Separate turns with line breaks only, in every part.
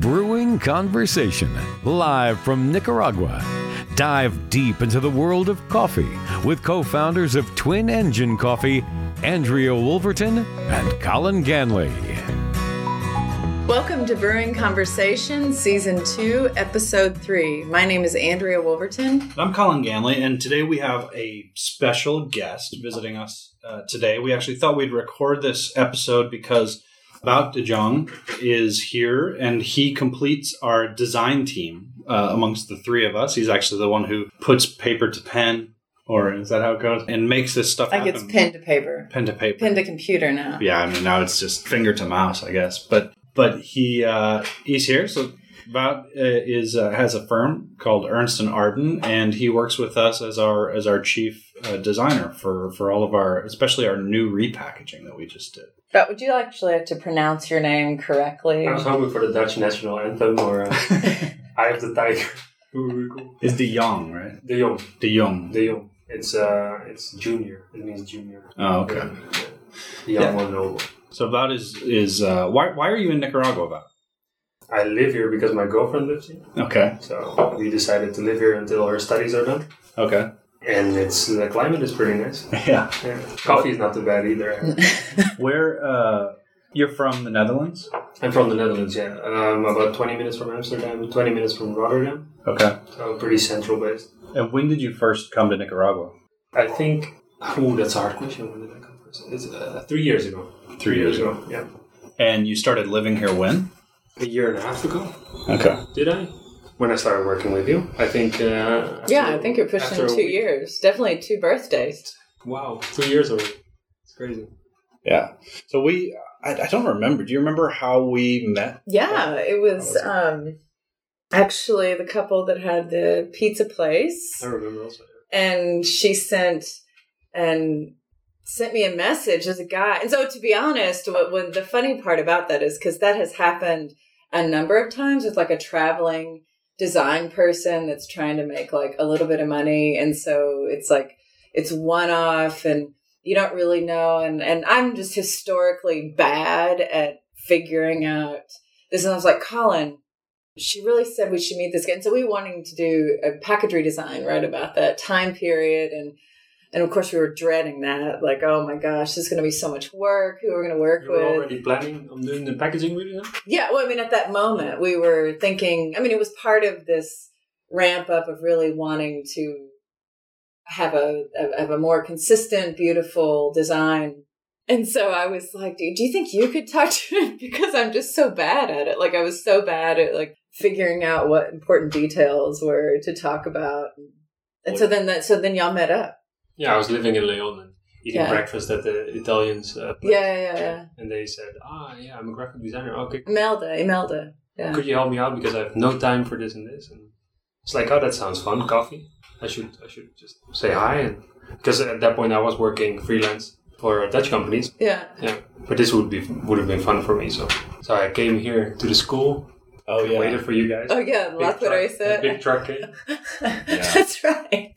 Brewing Conversation, live from Nicaragua. Dive deep into the world of coffee with co founders of Twin Engine Coffee, Andrea Wolverton and Colin Ganley.
Welcome to Brewing Conversation, Season 2, Episode 3. My name is Andrea Wolverton.
I'm Colin Ganley, and today we have a special guest visiting us uh, today. We actually thought we'd record this episode because Wout de Jong is here, and he completes our design team uh, amongst the three of us. He's actually the one who puts paper to pen, or is that how it goes? And makes this stuff
Like it's pen to paper,
pen to paper.
pen to computer now.
yeah, I mean now it's just finger to mouse, I guess. But but he uh, he's here. So Wout uh, is uh, has a firm called Ernest and Arden, and he works with us as our as our chief uh, designer for for all of our, especially our new repackaging that we just did.
But would you actually have to pronounce your name correctly?
I was hoping for the Dutch national anthem or uh, Eye of the Tiger. Ooh, cool.
Is De Jong right?
The Jong.
The Jong.
De Jong. It's uh, it's junior. It means junior.
Oh, okay.
Yeah. The young
Yeah.
one noble.
So Wout is is uh, why why are you in Nicaragua, Wout?
I live here because my girlfriend lives here.
Okay.
So we decided to live here until our studies are done.
Okay.
And it's the climate is pretty nice.
Yeah.
Yeah. Coffee is not too bad either.
Where uh, you're from the Netherlands?
I'm from the Netherlands, yeah. Um, about 20 minutes from Amsterdam, 20 minutes from Rotterdam.
Okay.
So pretty central based.
And when did you first come to Nicaragua?
I think. Oh, that's a hard question. When did I come first? It's uh, three years ago.
Three years ago.
Yeah.
And you started living here when?
A year and a half ago.
Okay.
Did I? When I started working with you, I think. Uh,
yeah,
after-
I think you're pushing two
week-
years. Definitely two birthdays.
Wow, two years already. It's crazy.
Yeah. So we, I, I don't remember. Do you remember how we met?
Yeah, it was
was
um, actually the couple that had the pizza place.
I remember also.
and she sent and sent me a message as a guy. And so, to be honest, what, when the funny part about that is because that has happened a number of times with like a traveling design person that's trying to make like a little bit of money, and so it's like it's one off and you don't really know and and I'm just historically bad at figuring out this and I was like Colin she really said we should meet this guy. And so we wanting to do a package redesign right about that time period. And and of course we were dreading that. Like, oh my gosh, this is gonna be so much work. Who are we're gonna work with?
You were
with.
already planning on doing the packaging really then?
Yeah, well, I mean at that moment we were thinking I mean it was part of this ramp up of really wanting to have a, a have a more consistent, beautiful design. And so I was like, do, do you think you could talk to him? Because I'm just so bad at it. Like I was so bad at like figuring out what important details were to talk about. And so then that so then y'all met up.
Yeah, I was living in Leon and eating
Yeah.
breakfast at the Italians. Uh, place.
Yeah, yeah, yeah.
And they said, ah, yeah, I'm a graphic designer. Okay.
Imelda, Imelda. Yeah.
Could you help me out because I have no time for this and this? And it's like, oh, that sounds fun. Coffee. I should, I should just say hi and because at that point I was working freelance for Dutch companies.
Yeah.
Yeah, but this would be would have been fun for me. So, so I came here to the school,
Oh yeah.
waited for you guys.
Oh yeah,
Big
La
truck-
Teresa.
a big truck came.
That's right.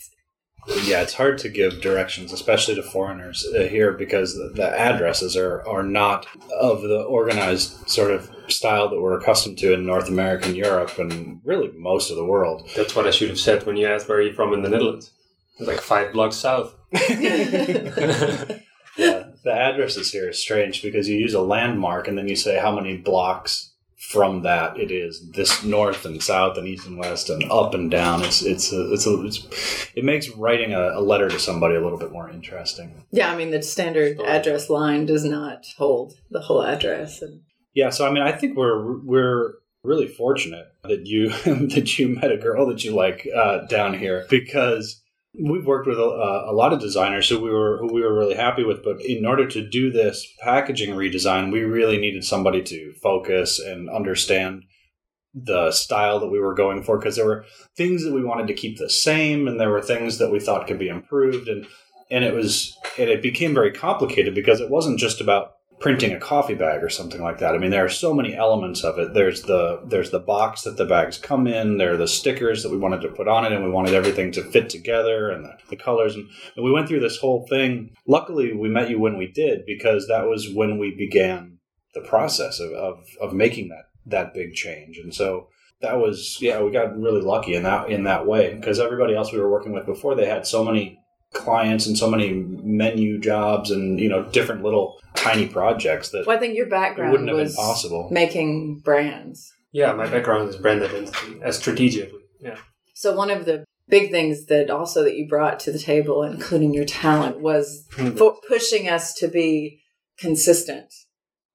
Yeah, it's hard to give directions, especially to foreigners uh, here, because the, the addresses are, are not of the organized sort of style that we're accustomed to in North America and Europe and really most of the world.
That's what I should have said when you asked where you're from in the Netherlands. It's like five blocks south.
Yeah, the addresses here is strange because you use a landmark and then you say how many blocks from that it is this north and south and east and west and up and down. It's it's a, it's, a, it's it makes writing a, a letter to somebody a little bit more interesting.
Yeah, I mean the standard address line does not hold the whole address, and
Yeah, so I mean, I think we're we're really fortunate that you that you met a girl that you like uh, down here because we've worked with a, a lot of designers who we were who we were really happy with. But in order to do this packaging redesign, we really needed somebody to focus and understand the style that we were going for because there were things that we wanted to keep the same and there were things that we thought could be improved and and it was and it became very complicated because it wasn't just about printing a coffee bag or something like that. I mean, there are so many elements of it. There's the there's the box that the bags come in. There are the stickers that we wanted to put on it, and we wanted everything to fit together and the, the colors. And, and we went through this whole thing. Luckily, we met you when we did because that was when we began the process of, of, of making that that big change. And so that was yeah, we got really lucky in that in that way because everybody else we were working with before they had so many clients and so many menu jobs and you know different little tiny projects that
Well, I think your background
wouldn't have been
was
possible.
making brands.
Yeah, my background is brand identity, as strategically. Yeah.
So one of the big things that also that you brought to the table, including your talent, was for pushing us to be consistent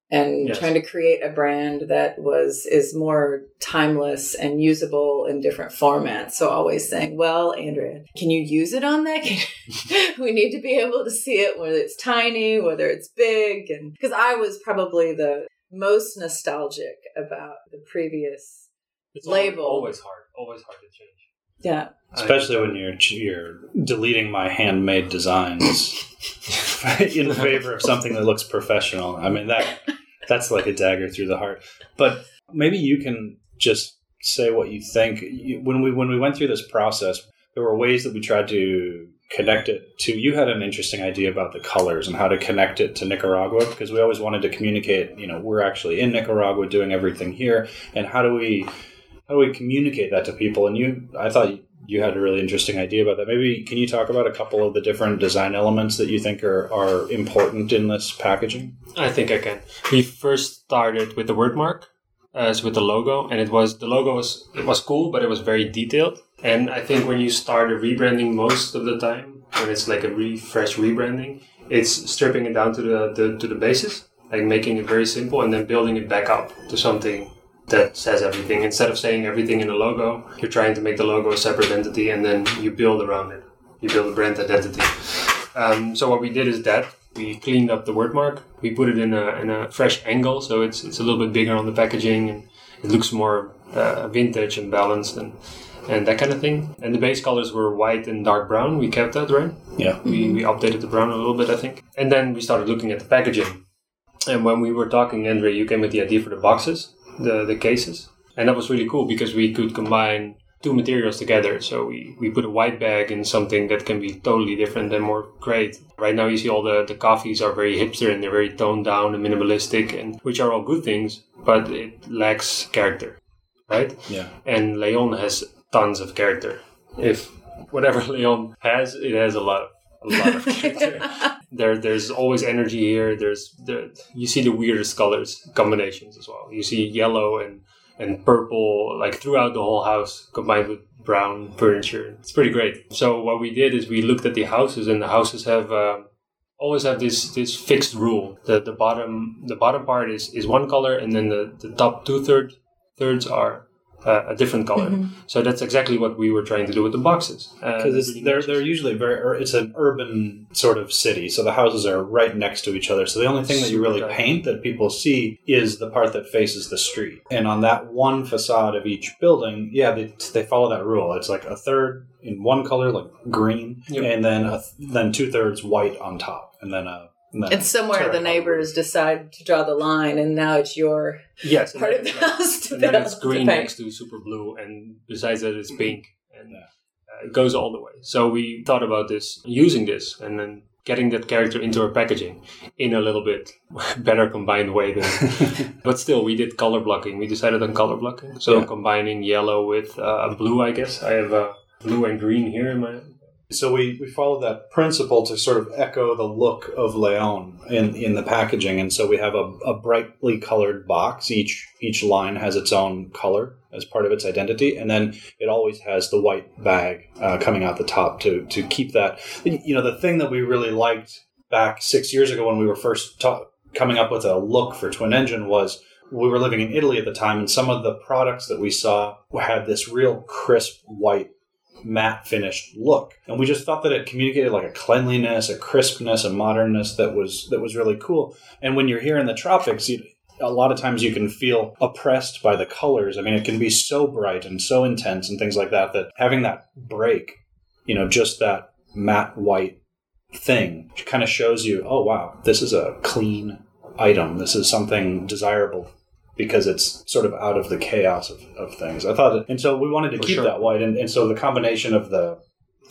and
Yes.
trying to create a brand that was is more timeless and usable in different formats. So always saying, "Well, Andrea, can you use it on that? We need to be able to see it whether it's tiny, whether it's big." And because I was probably the most nostalgic about the previous,
It's
Label.
Always hard. Always hard to change.
Yeah.
Especially when you're you're deleting my handmade designs in favor of something that looks professional. I mean that that's like a dagger through the heart. But maybe you can just say what you think. When we when we went through this process, there were ways that we tried to connect it to. You had an interesting idea about the colors and how to connect it to Nicaragua because we always wanted to communicate. You know, we're actually in Nicaragua doing everything here, and how do we how do we communicate that to people? And you, I thought you had a really interesting idea about that. Maybe can you talk about a couple of the different design elements that you think are, are important in this packaging?
I think I can. We first started with the word mark, uh, as with the logo, and it was the logo was it was cool, but it was very detailed. And I think when you start a rebranding, most of the time, when it's like a really fresh rebranding, it's stripping it down to the, the to the basis, like making it very simple, and then building it back up to something that says everything. Instead of saying everything in the logo, you're trying to make the logo a separate entity, and then you build around it. You build a brand identity. Um, so what we did is that we cleaned up the word mark. We put it in a in a fresh angle, so it's it's a little bit bigger on the packaging and it looks more uh, vintage and balanced and and that kind of thing. And the base colors were white and dark brown. We kept that right.
Yeah.
We we updated the brown a little bit, I think. And then we started looking at the packaging. And when we were talking, Andre, you came with the idea for the boxes, the the cases, and that was really cool because we could combine two materials together. So we, we put a white bag in something that can be totally different and more great. Right now you see all the, the coffees are very hipster and they're very toned down and minimalistic and which are all good things, but it lacks character. Right?
Yeah.
And Leon has tons of character. If whatever Leon has, it has a lot of a lot of character. there there's always energy here. There's there you see the weirdest colors combinations as well. You see yellow and and purple like throughout the whole house combined with brown furniture. It's pretty great. So what we did is we looked at the houses and the houses have um, always have this this fixed rule. The the bottom the bottom part is is one color and then the, the top two third thirds are uh, a different color. So that's exactly what we were trying to do with the boxes. Uh,
Because it's
really
they're they're usually very it's an urban sort of city, so the houses are right next to each other. So the only thing that you really
Super
paint that people see is the part that faces the street. And on that one facade of each building, yeah, they they follow that rule. It's like a third in one color, like green,
Yep.
and then a, th- then two thirds white on top, and then a. And
And somewhere the neighbors decide to draw the line, and now it's your
yes,
part of the
it's
house to
and then it's green
paint.
next to super blue, and besides that, it's pink, and uh, it goes all the way. So we thought about this, using this, and then getting that character into our packaging in a little bit better combined way. Than, but still, we did color blocking. We decided on color blocking, so
Yeah.
combining yellow with uh, blue. I guess I have uh, blue and green here in my.
So we, we followed that principle to sort of echo the look of Leon in, in the packaging, and so we have a, a brightly colored box. Each each line has its own color as part of its identity, and then it always has the white bag uh, coming out the top to to keep that. You know, the thing that we really liked back six years ago when we were first ta- coming up with a look for Twin Engine was we were living in Italy at the time, and some of the products that we saw had this real crisp white matte finished look. And we just thought that it communicated like a cleanliness a crispness a modernness that was that was really cool. And when you're here in the tropics you, a lot of times you can feel oppressed by the colors. I mean it can be so bright and so intense and things like that that having that break you know just that matte white thing kind of shows you oh wow this is a clean item. This is something desirable because it's sort of out of the chaos of, of things. I thought, and so we wanted to
For
keep
sure.
that white, and, and so the combination of the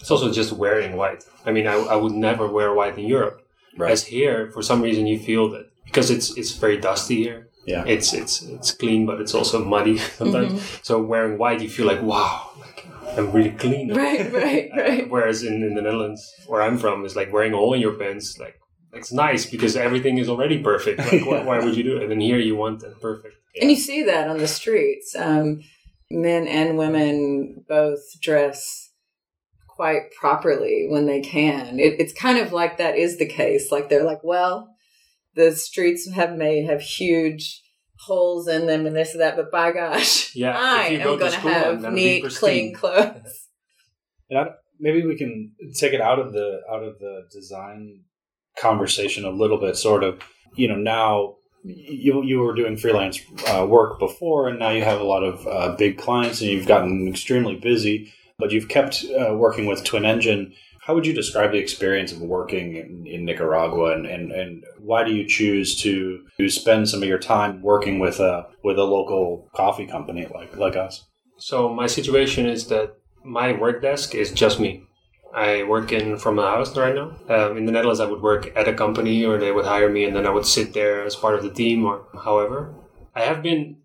It's also just wearing white. I mean, I, I would never wear white in Europe.
Right.
As here, for some reason, you feel that because it's it's very dusty here.
Yeah.
It's it's it's clean, but it's also muddy sometimes.
Mm-hmm.
So wearing white, you feel like wow, like I'm really clean.
Right, right, right.
Whereas in, in the Netherlands, where I'm from, is like wearing all in your pants. Like it's nice because everything is already perfect. Like why, why would you do it? And then here you want that perfect.
And you see that on the streets. Um, men and women both dress quite properly when they can. It, it's kind of like that is the case. Like they're like, well, the streets have may have huge holes in them and this and that, but by gosh,
Yeah,
I
you go
am going to have
gonna
neat, clean clothes.
And I, maybe we can take it out of the out of the design conversation a little bit. Sort of, you know, now you you were doing freelance uh, work before, and now you have a lot of uh, big clients, and you've gotten extremely busy. But you've kept uh, working with Twin Engine. How would you describe the experience of working in, in Nicaragua, and, and, and why do you choose to, to spend some of your time working with a with a local coffee company like like us?
So my situation is that my work desk is just me. I work in from a house right now. Um, in the Netherlands, I would work at a company, or they would hire me, and then I would sit there as part of the team, or however. I have been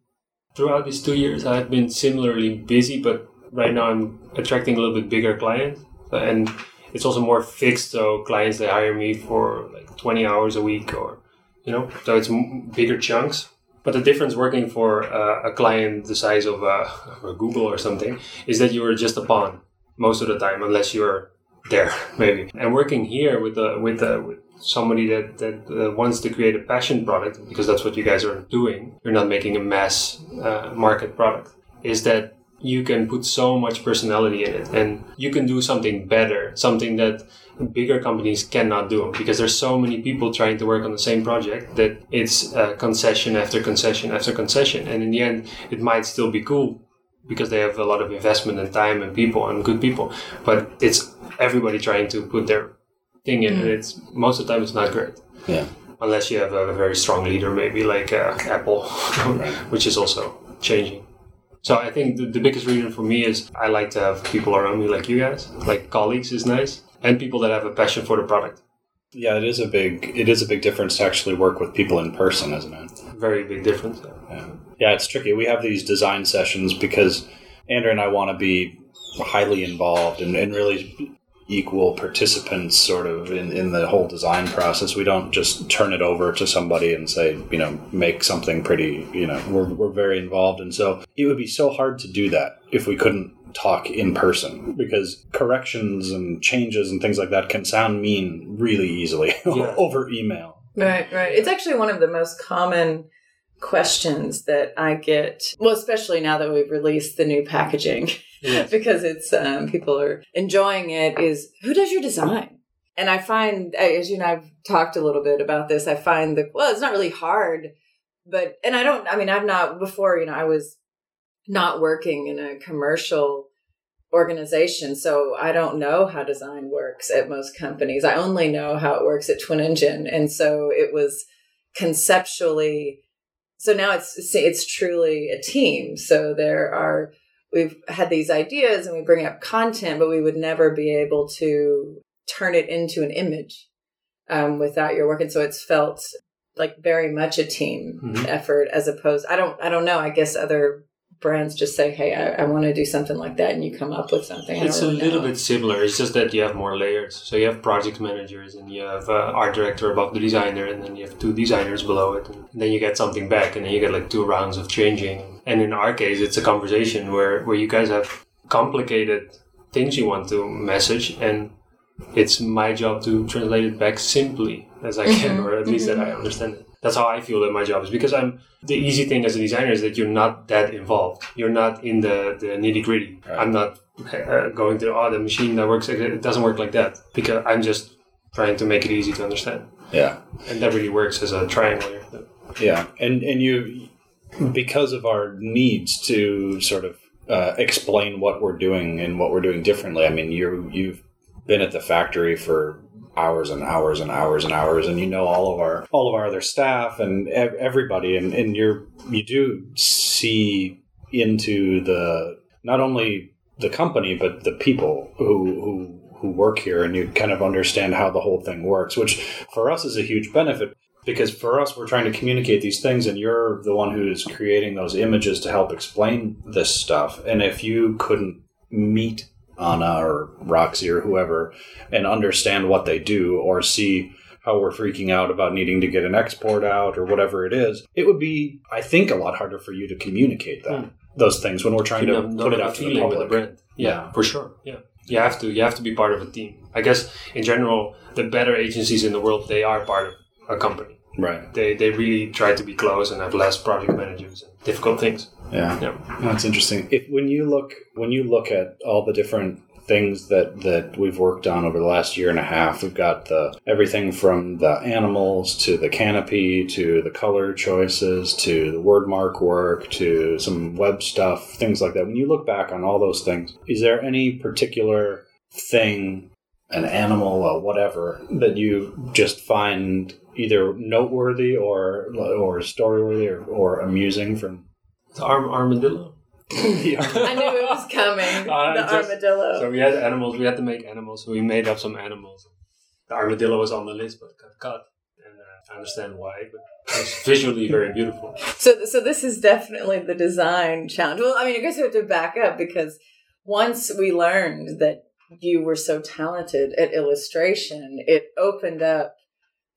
throughout these two years. I have been similarly busy, but right now I'm attracting a little bit bigger clients, and it's also more fixed. So clients they hire me for like 20 hours a week, or you know, so it's bigger chunks. But the difference working for uh, a client the size of uh, a Google or something is that you are just a pawn most of the time, unless you're there, maybe. And working here with the with the with somebody that that uh, wants to create a passion product, because that's what you guys are doing. You're not making a mass uh, market product. Is that you can put so much personality in it, and you can do something better, something that bigger companies cannot do because there's so many people trying to work on the same project that it's uh, concession after concession after concession and in the end it might still be cool because they have a lot of investment and time and people and good people but it's everybody trying to put their thing in and it's most of the time it's not great
Yeah.
unless you have a very strong leader maybe like uh, apple which is also changing so I think the, the biggest reason for me is I like to have people around me like you guys, like colleagues is nice, and people that have a passion for the product.
Yeah, it is a big it is a big difference to actually work with people in person, isn't it?
Very big difference.
Yeah, yeah it's tricky. We have these design sessions because Andrea and I want to be highly involved and, and really equal participants sort of in, in the whole design process. We don't just turn it over to somebody and say, you know, make something pretty, you know, we're, we're very involved. And so it would be so hard to do that if we couldn't talk in person because corrections and changes and things like that can sound mean really easily
Yeah.
over email.
Right, right. It's actually one of the most common questions that I get. Well, especially now that we've released the new packaging,
Yes.
because it's um, people are enjoying it. Is who does your design? And I find, as you and I've talked a little bit about this, I find that well, it's not really hard, but and I don't. I mean, I've not before. You know, I was not working in a commercial organization. So I don't know how design works at most companies. I only know how it works at Twin Engine. And so it was conceptually so now it's it's truly a team. So there are we've had these ideas and we bring up content, but we would never be able to turn it into an image um, without your work. And so it's felt like very much a team
Mhm.
effort as opposed I don't I don't know. I guess other brands just say, Hey, I, I want to do something like that and you come up with something. I
It's a little
know.
bit similar. It's just that you have more layers. So you have project managers, and you have uh, art director above the designer, and then you have two designers below it. And then you get something back, and then you get like two rounds of changing. And in our case, it's a conversation where where you guys have complicated things you want to message, and it's my job to translate it back simply as I can,
Mhm,
or at least that I understand it. That's how I feel that my job is because I'm the easy thing as a designer is that you're not that involved. You're not in the, the nitty gritty.
Right.
I'm not uh, going to oh the machine that works. It doesn't work like that because I'm just trying to make it easy to understand,
Yeah.
and that really works as a triangle.
Yeah, and and you because of our needs to sort of uh, explain what we're doing and what we're doing differently. I mean, you you've been at the factory for hours and hours and hours and hours, and you know all of our all of our other staff and everybody, and and you're you do see into the not only the company but the people who who who work here and you kind of understand how the whole thing works which for us is a huge benefit because for us, we're trying to communicate these things, and you're the one who's creating those images to help explain this stuff. And if you couldn't meet Anna or Roxy or whoever and understand what they do or see how we're freaking out about needing to get an export out or whatever it is, it would be, I think, a lot harder for you to communicate that.
Hmm.
Those things when we're trying to put
not
it out to the
with the
public.
brand. Yeah,
Yeah.
for sure. Yeah, you have to. You have to be part of a team. I guess in general, the better agencies in the world they are part of a company.
Right.
They they really try to be close and have less project managers and difficult things.
Yeah.
Yeah.
That's interesting. If when you look when you look at all the different things that that we've worked on over the last year and a half, we've got the everything from the animals to the canopy to the color choices to the word mark work to some web stuff, things like that. When you look back on all those things, is there any particular thing an animal or whatever that you just find either noteworthy or or storyworthy or, or amusing from
The arm armadillo.
the
I knew it was coming.
Uh,
the
just-
armadillo.
So we had animals. We had to make animals. So we made up some animals. The armadillo was on the list, but got cut. And uh, I understand why, but it was visually very beautiful.
So, so this is definitely the design challenge. Well, I mean, I guess we have to back up because once we learned that you were so talented at illustration, it opened up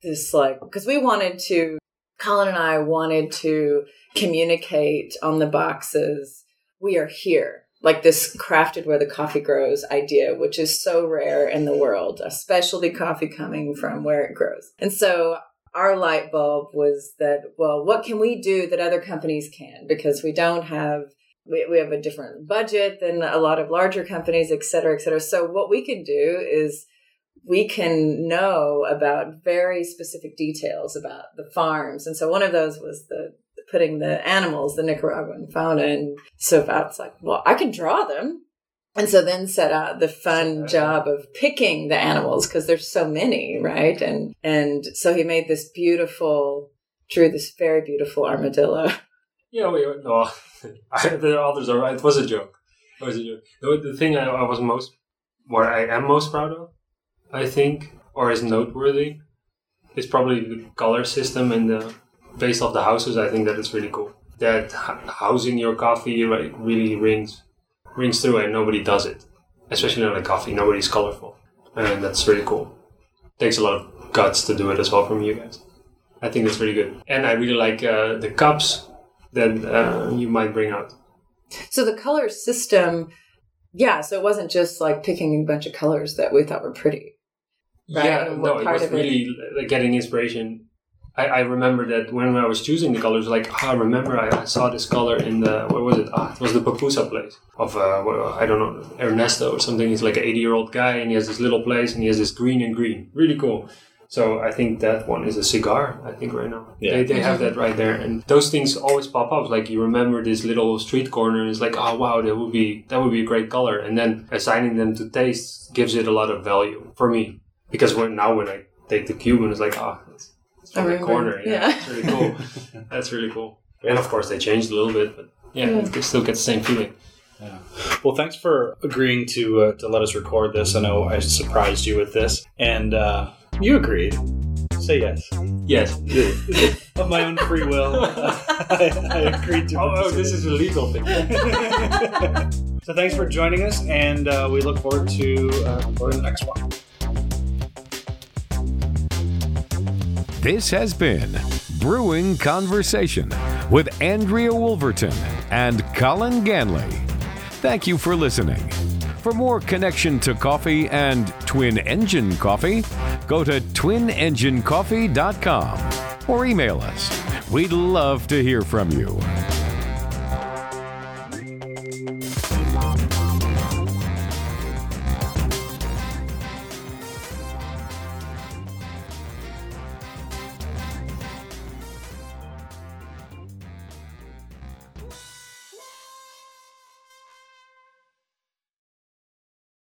this like because we wanted to. Colin and I wanted to communicate on the boxes. We are here, like this crafted where the coffee grows idea, which is so rare in the world. A specialty coffee coming from where it grows, and so our light bulb was that well what can we do that other companies can because we don't have we, we have a different budget than a lot of larger companies et cetera et cetera so what we can do is we can know about very specific details about the farms and so one of those was the putting the animals the nicaraguan fauna and so that's like well i can draw them and so then set out the fun job of picking the animals because there's so many, right? And and so he made this beautiful, drew this very beautiful armadillo.
Yeah, we no. I, the others are. It was a joke. It was a joke. The, the thing I, I was most, what I am most proud of, I think, or is noteworthy, is probably the color system and the base of the houses. I think that is really cool. That housing your coffee like really rings, rings through, and nobody does it. Especially not like coffee. Nobody's colorful, and that's really cool. Takes a lot of guts to do it as well from you guys. I think that's really good, and I really like uh, the cups that uh, you might bring out.
So the color system, yeah. So it wasn't just like picking a bunch of colors that we thought were pretty. Right,
Yeah,
and
no,
what
it was
of it-
really like getting inspiration. I, I remember that when I was choosing the colors, like ah, I remember I, I saw this color in the where was it? Ah, it was the pupusa place of uh, what, I don't know Ernesto or something. He's like an eighty year old guy and he has this little place and he has this green and green, really cool. So I think that one is a cigar. I think right now
Yeah.
they, they have that right there, and those things always pop up. Like you remember this little street corner, and it's like, oh wow, that would be that would be a great color. And then assigning them to taste gives it a lot of value for me because when now when I take the Cuban, it's like, ah, it's, it's from the corner. Yeah,
Yeah.
it's really cool. That's really cool. And of course, they changed a little bit, but yeah, you can still get the same feeling. Yeah.
Well, thanks for agreeing to uh, to let us record this. I know I surprised you with this, and uh, you agreed. Say yes.
Yes.
of my own free will, I, I agreed to.
Oh, oh, this is a legal thing.
so thanks for joining us, and uh, we look forward to uh, recording the next one.
This has been Brewing Conversation with Andrea Wolverton and Colin Ganley. Thank you for listening. For more connection to coffee and Twin Engine Coffee, go to twinenginecoffee.com or email us. We'd love to hear from you.